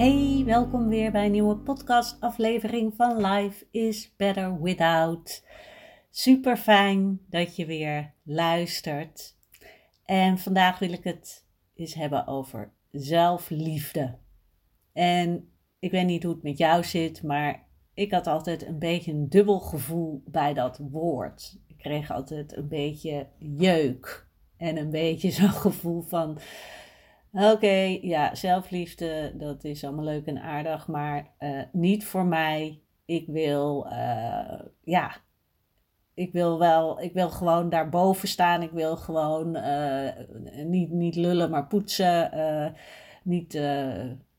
Hey, welkom weer bij een nieuwe podcastaflevering van Life is Better Without. Super fijn dat je weer luistert. En vandaag wil ik het eens hebben over zelfliefde. En ik weet niet hoe het met jou zit, maar ik had altijd een beetje een dubbel gevoel bij dat woord. Ik kreeg altijd een beetje jeuk en een beetje zo'n gevoel van Oké, ja, zelfliefde, dat is allemaal leuk en aardig, maar uh, niet voor mij. Ik wil, uh, ja, ik wil wel, ik wil gewoon daarboven staan. Ik wil gewoon uh, niet, niet lullen, maar poetsen. niet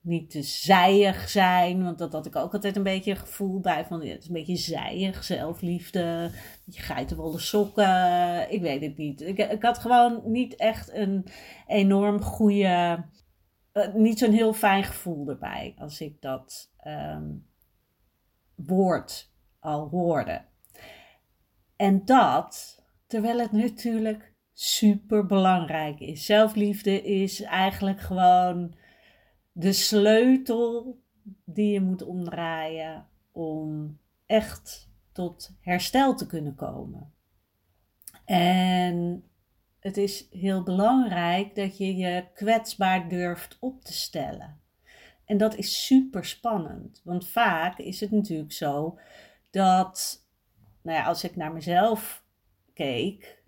niet te zijig zijn. Want dat had ik ook altijd een beetje een gevoel bij. Van het een beetje zijig, zelfliefde. Je geitenwolle sokken. Ik weet het niet. Ik, ik had gewoon niet echt een enorm goede. Uh, niet zo'n heel fijn gevoel erbij. Als ik dat um, woord al hoorde. En dat, terwijl het natuurlijk super belangrijk is. Zelfliefde is eigenlijk gewoon de sleutel die je moet omdraaien om echt tot herstel te kunnen komen. En het is heel belangrijk dat je je kwetsbaar durft op te stellen. En dat is super spannend, want vaak is het natuurlijk zo dat, nou ja, als ik naar mezelf keek,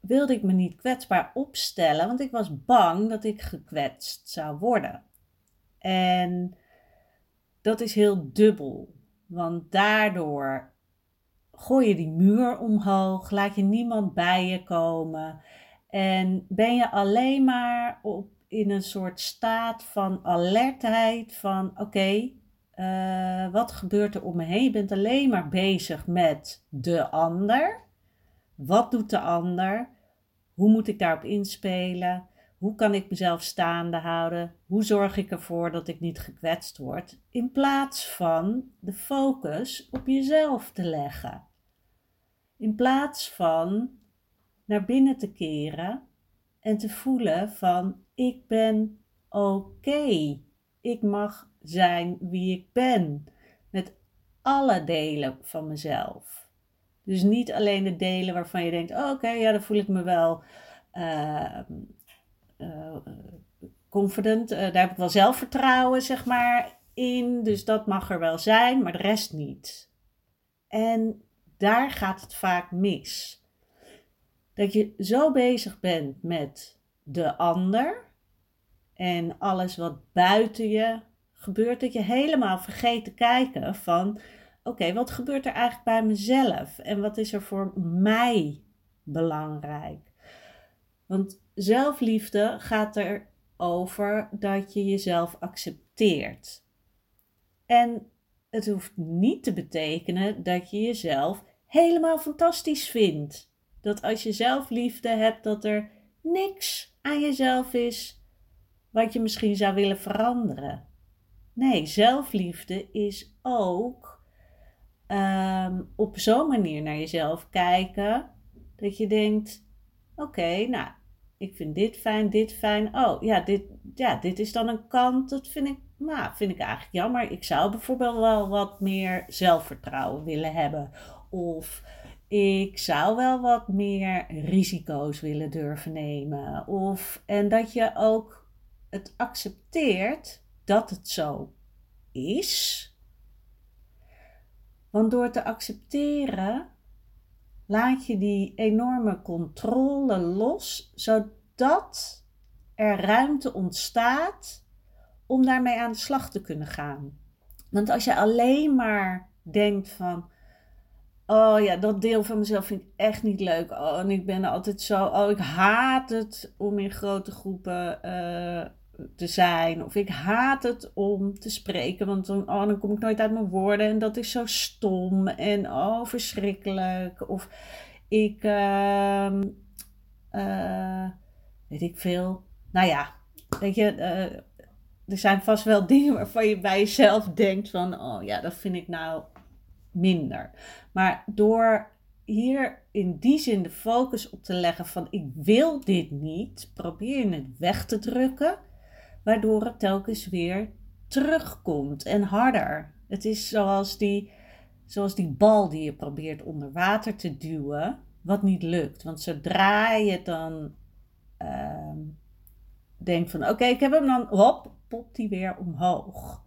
wilde ik me niet kwetsbaar opstellen, want ik was bang dat ik gekwetst zou worden. En dat is heel dubbel, want daardoor gooi je die muur omhoog, laat je niemand bij je komen en ben je alleen maar op, in een soort staat van alertheid van oké, uh, wat gebeurt er om me heen? Je bent alleen maar bezig met de ander. Wat doet de ander? Hoe moet ik daarop inspelen? Hoe kan ik mezelf staande houden? Hoe zorg ik ervoor dat ik niet gekwetst word? In plaats van de focus op jezelf te leggen. In plaats van naar binnen te keren en te voelen van ik ben oké. Ik mag zijn wie ik ben. Met alle delen van mezelf. Dus niet alleen de delen waarvan je denkt: oh, oké, ja, dan voel ik me wel uh, confident. Uh, daar heb ik wel zelfvertrouwen, zeg maar, in. Dus dat mag er wel zijn, maar de rest niet. En daar gaat het vaak mis. Dat je zo bezig bent met de ander en alles wat buiten je gebeurt, dat je helemaal vergeet te kijken van: oké, wat gebeurt er eigenlijk bij mezelf en wat is er voor mij belangrijk? Want zelfliefde gaat erover dat je jezelf accepteert. En het hoeft niet te betekenen dat je jezelf helemaal fantastisch vindt. Dat als je zelfliefde hebt, dat er niks aan jezelf is wat je misschien zou willen veranderen. Nee, zelfliefde is ook um, op zo'n manier naar jezelf kijken dat je denkt: oké, nou, ik vind dit fijn, dit fijn. Oh ja dit, ja, dit is dan een kant, dat vind ik, nou, vind ik eigenlijk jammer. Ik zou bijvoorbeeld wel wat meer zelfvertrouwen willen hebben. Of ik zou wel wat meer risico's willen durven nemen. Of, en dat je ook het accepteert dat het zo is. Want door te accepteren laat je die enorme controle los, zodat er ruimte ontstaat om daarmee aan de slag te kunnen gaan. Want als je alleen maar denkt van, oh ja, dat deel van mezelf vind ik echt niet leuk. Oh, en ik ben altijd zo, oh, ik haat het om in grote groepen uh, te zijn. Of ik haat het om te spreken, want dan, oh, dan kom ik nooit uit mijn woorden en dat is zo stom en oh, verschrikkelijk. Of ik, uh, uh, weet ik veel. Nou ja, weet je, uh, er zijn vast wel dingen waarvan je bij jezelf denkt van, oh ja, dat vind ik nou minder. Maar door hier in die zin de focus op te leggen van ik wil dit niet, probeer je het weg te drukken waardoor het telkens weer terugkomt en harder. Het is zoals die, zoals die bal die je probeert onder water te duwen, wat niet lukt. Want zodra je dan uh, denkt van oké, ik heb hem dan, hop, popt die weer omhoog.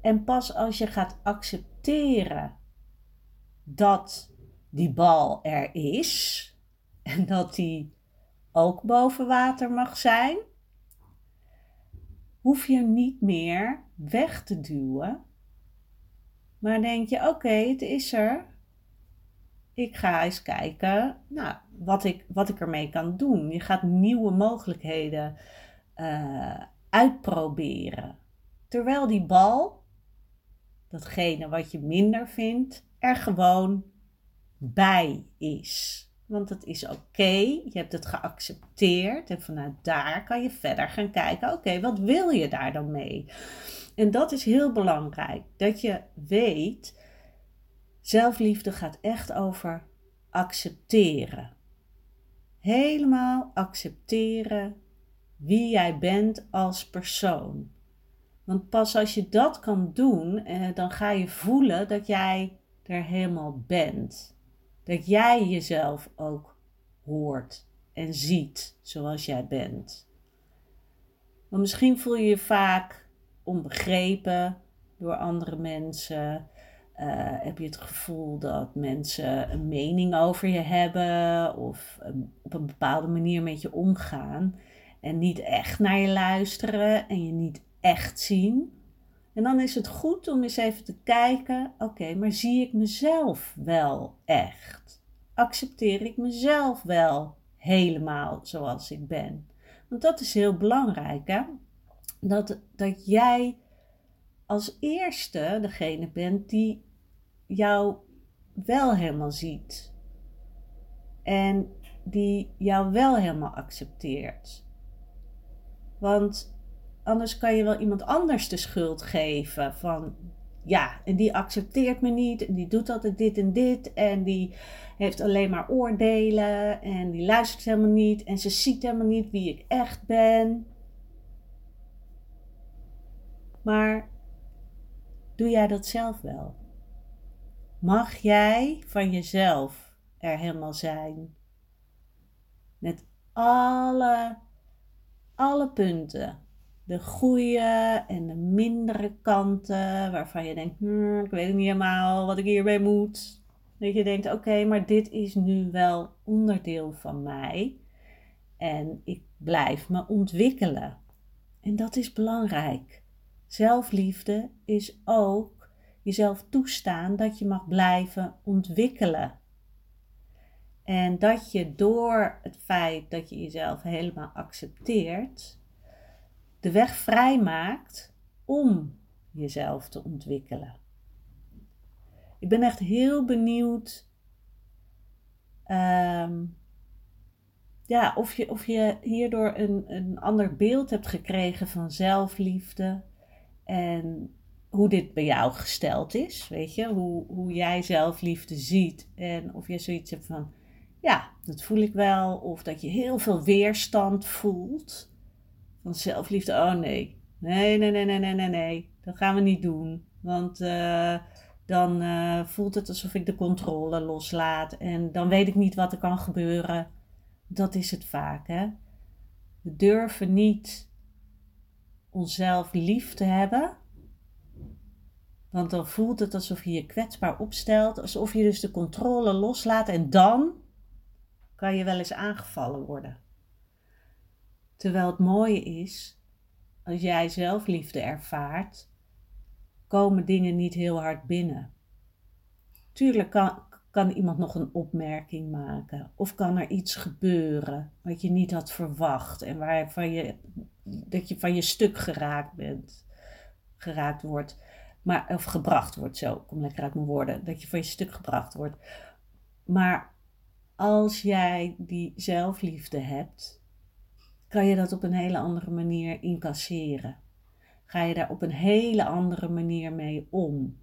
En pas als je gaat accepteren dat die bal er is en dat die ook boven water mag zijn, hoef je niet meer weg te duwen. Maar denk je, oké, het is er. Ik ga eens kijken nou, wat, ik, wat ik ermee kan doen. Je gaat nieuwe mogelijkheden uh, uitproberen. Terwijl die bal, datgene wat je minder vindt, er gewoon bij is. Want het is oké, je hebt het geaccepteerd en vanuit daar kan je verder gaan kijken, oké, wat wil je daar dan mee? En dat is heel belangrijk, dat je weet, zelfliefde gaat echt over accepteren. Helemaal accepteren wie jij bent als persoon. Want pas als je dat kan doen, eh, dan ga je voelen dat jij er helemaal bent. Dat jij jezelf ook hoort en ziet zoals jij bent. Want misschien voel je je vaak onbegrepen door andere mensen. Uh, heb je het gevoel dat mensen een mening over je hebben of op een bepaalde manier met je omgaan en niet echt naar je luisteren en je niet echt zien. En dan is het goed om eens even te kijken: oké, maar zie ik mezelf wel echt? Accepteer ik mezelf wel helemaal zoals ik ben? Want dat is heel belangrijk, hè? Dat, dat jij als eerste degene bent die jou wel helemaal ziet. En die jou wel helemaal accepteert. Want anders kan je wel iemand anders de schuld geven van ja, en die accepteert me niet en die doet altijd dit en dit en die heeft alleen maar oordelen en die luistert helemaal niet en ze ziet helemaal niet wie ik echt ben. Maar doe jij dat zelf wel? Mag jij van jezelf er helemaal zijn? Met alle alle punten. De goede en de mindere kanten, waarvan je denkt, hmm, ik weet niet helemaal wat ik hiermee moet. Dat je denkt, oké, maar dit is nu wel onderdeel van mij. En ik blijf me ontwikkelen. En dat is belangrijk. Zelfliefde is ook jezelf toestaan dat je mag blijven ontwikkelen. En dat je door het feit dat je jezelf helemaal accepteert, de weg vrijmaakt om jezelf te ontwikkelen. Ik ben echt heel benieuwd ehm, ja, of, je, of je hierdoor een, een ander beeld hebt gekregen van zelfliefde en hoe dit bij jou gesteld is. Weet je, hoe, hoe jij zelfliefde ziet en of je zoiets hebt van ja, dat voel ik wel. Of dat je heel veel weerstand voelt. Van zelfliefde. Oh nee. Nee, nee, nee, nee, nee, nee, nee. Dat gaan we niet doen. Want uh, dan uh, voelt het alsof ik de controle loslaat. En dan weet ik niet wat er kan gebeuren. Dat is het vaak, hè. We durven niet onszelf lief te hebben. Want dan voelt het alsof je je kwetsbaar opstelt, alsof je dus de controle loslaat en dan kan je wel eens aangevallen worden. Terwijl het mooie is, als jij zelfliefde ervaart, komen dingen niet heel hard binnen. Tuurlijk kan, kan iemand nog een opmerking maken of kan er iets gebeuren wat je niet had verwacht en waarvan je dat je van je stuk geraakt bent, geraakt wordt, maar of gebracht wordt zo, kom lekker uit mijn woorden, dat je van je stuk gebracht wordt. Maar als jij die zelfliefde hebt, kan je dat op een hele andere manier incasseren. Ga je daar op een hele andere manier mee om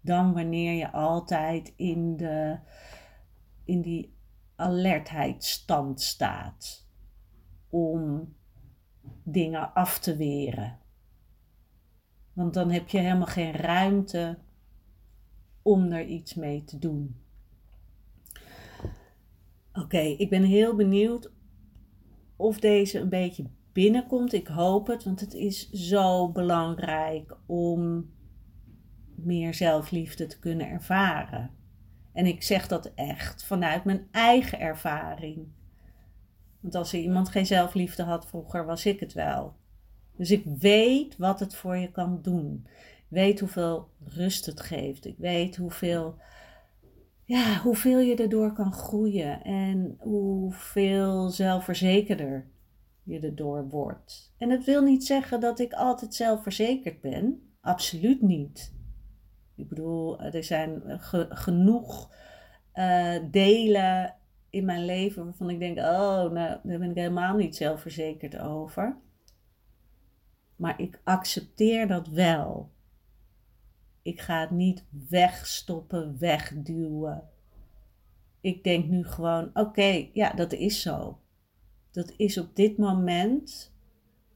dan wanneer je altijd in, de, in die alertheidstand staat om dingen af te weren. Want dan heb je helemaal geen ruimte om er iets mee te doen. Oké, ik ben heel benieuwd of deze een beetje binnenkomt. Ik hoop het, want het is zo belangrijk om meer zelfliefde te kunnen ervaren. En ik zeg dat echt vanuit mijn eigen ervaring. Want als er iemand geen zelfliefde had vroeger, was ik het wel. Dus ik weet wat het voor je kan doen. Ik weet hoeveel rust het geeft. Ik weet hoeveel, ja, hoeveel je erdoor kan groeien. En hoeveel zelfverzekerder je erdoor wordt. En het wil niet zeggen dat ik altijd zelfverzekerd ben. Absoluut niet. Ik bedoel, er zijn genoeg uh, delen in mijn leven waarvan ik denk: oh, nou, daar ben ik helemaal niet zelfverzekerd over. Maar ik accepteer dat wel. Ik ga het niet wegstoppen, wegduwen. Ik denk nu gewoon: oké, ja, dat is zo. Dat is op dit moment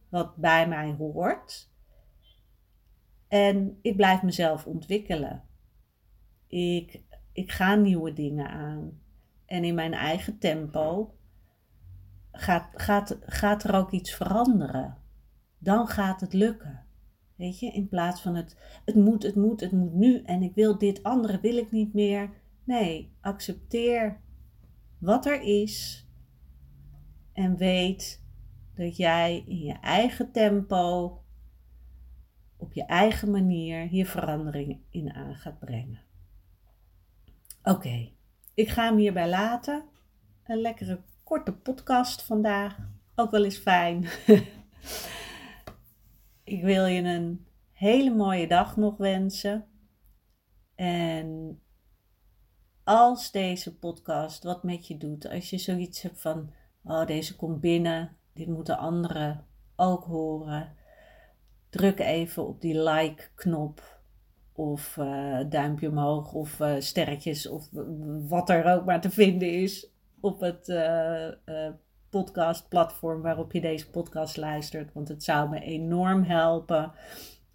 wat bij mij hoort. En ik blijf mezelf ontwikkelen. Ik, ik ga nieuwe dingen aan. En in mijn eigen tempo gaat, gaat, gaat er ook iets veranderen. Dan gaat het lukken. Weet je, in plaats van het, het moet, het moet, het moet nu en ik wil dit andere, wil ik niet meer. Nee, accepteer wat er is en weet dat jij in je eigen tempo op je eigen manier hier verandering in aan gaat brengen. Oké, ik ga hem hierbij laten. Een lekkere korte podcast vandaag. Ook wel eens fijn. ik wil je een hele mooie dag nog wensen. En als deze podcast wat met je doet, als je zoiets hebt van, oh deze komt binnen, dit moeten anderen ook horen druk even op die like-knop of uh, duimpje omhoog of uh, sterretjes of wat er ook maar te vinden is op het uh, podcastplatform waarop je deze podcast luistert. Want het zou me enorm helpen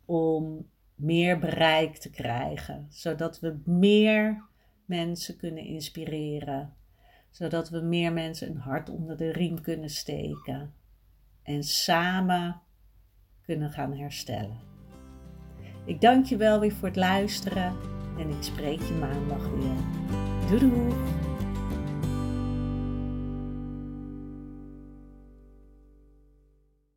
om meer bereik te krijgen, zodat we meer mensen kunnen inspireren, zodat we meer mensen een hart onder de riem kunnen steken en samen kunnen gaan herstellen. Ik dank je wel weer voor het luisteren en ik spreek je maandag weer. Doei doei!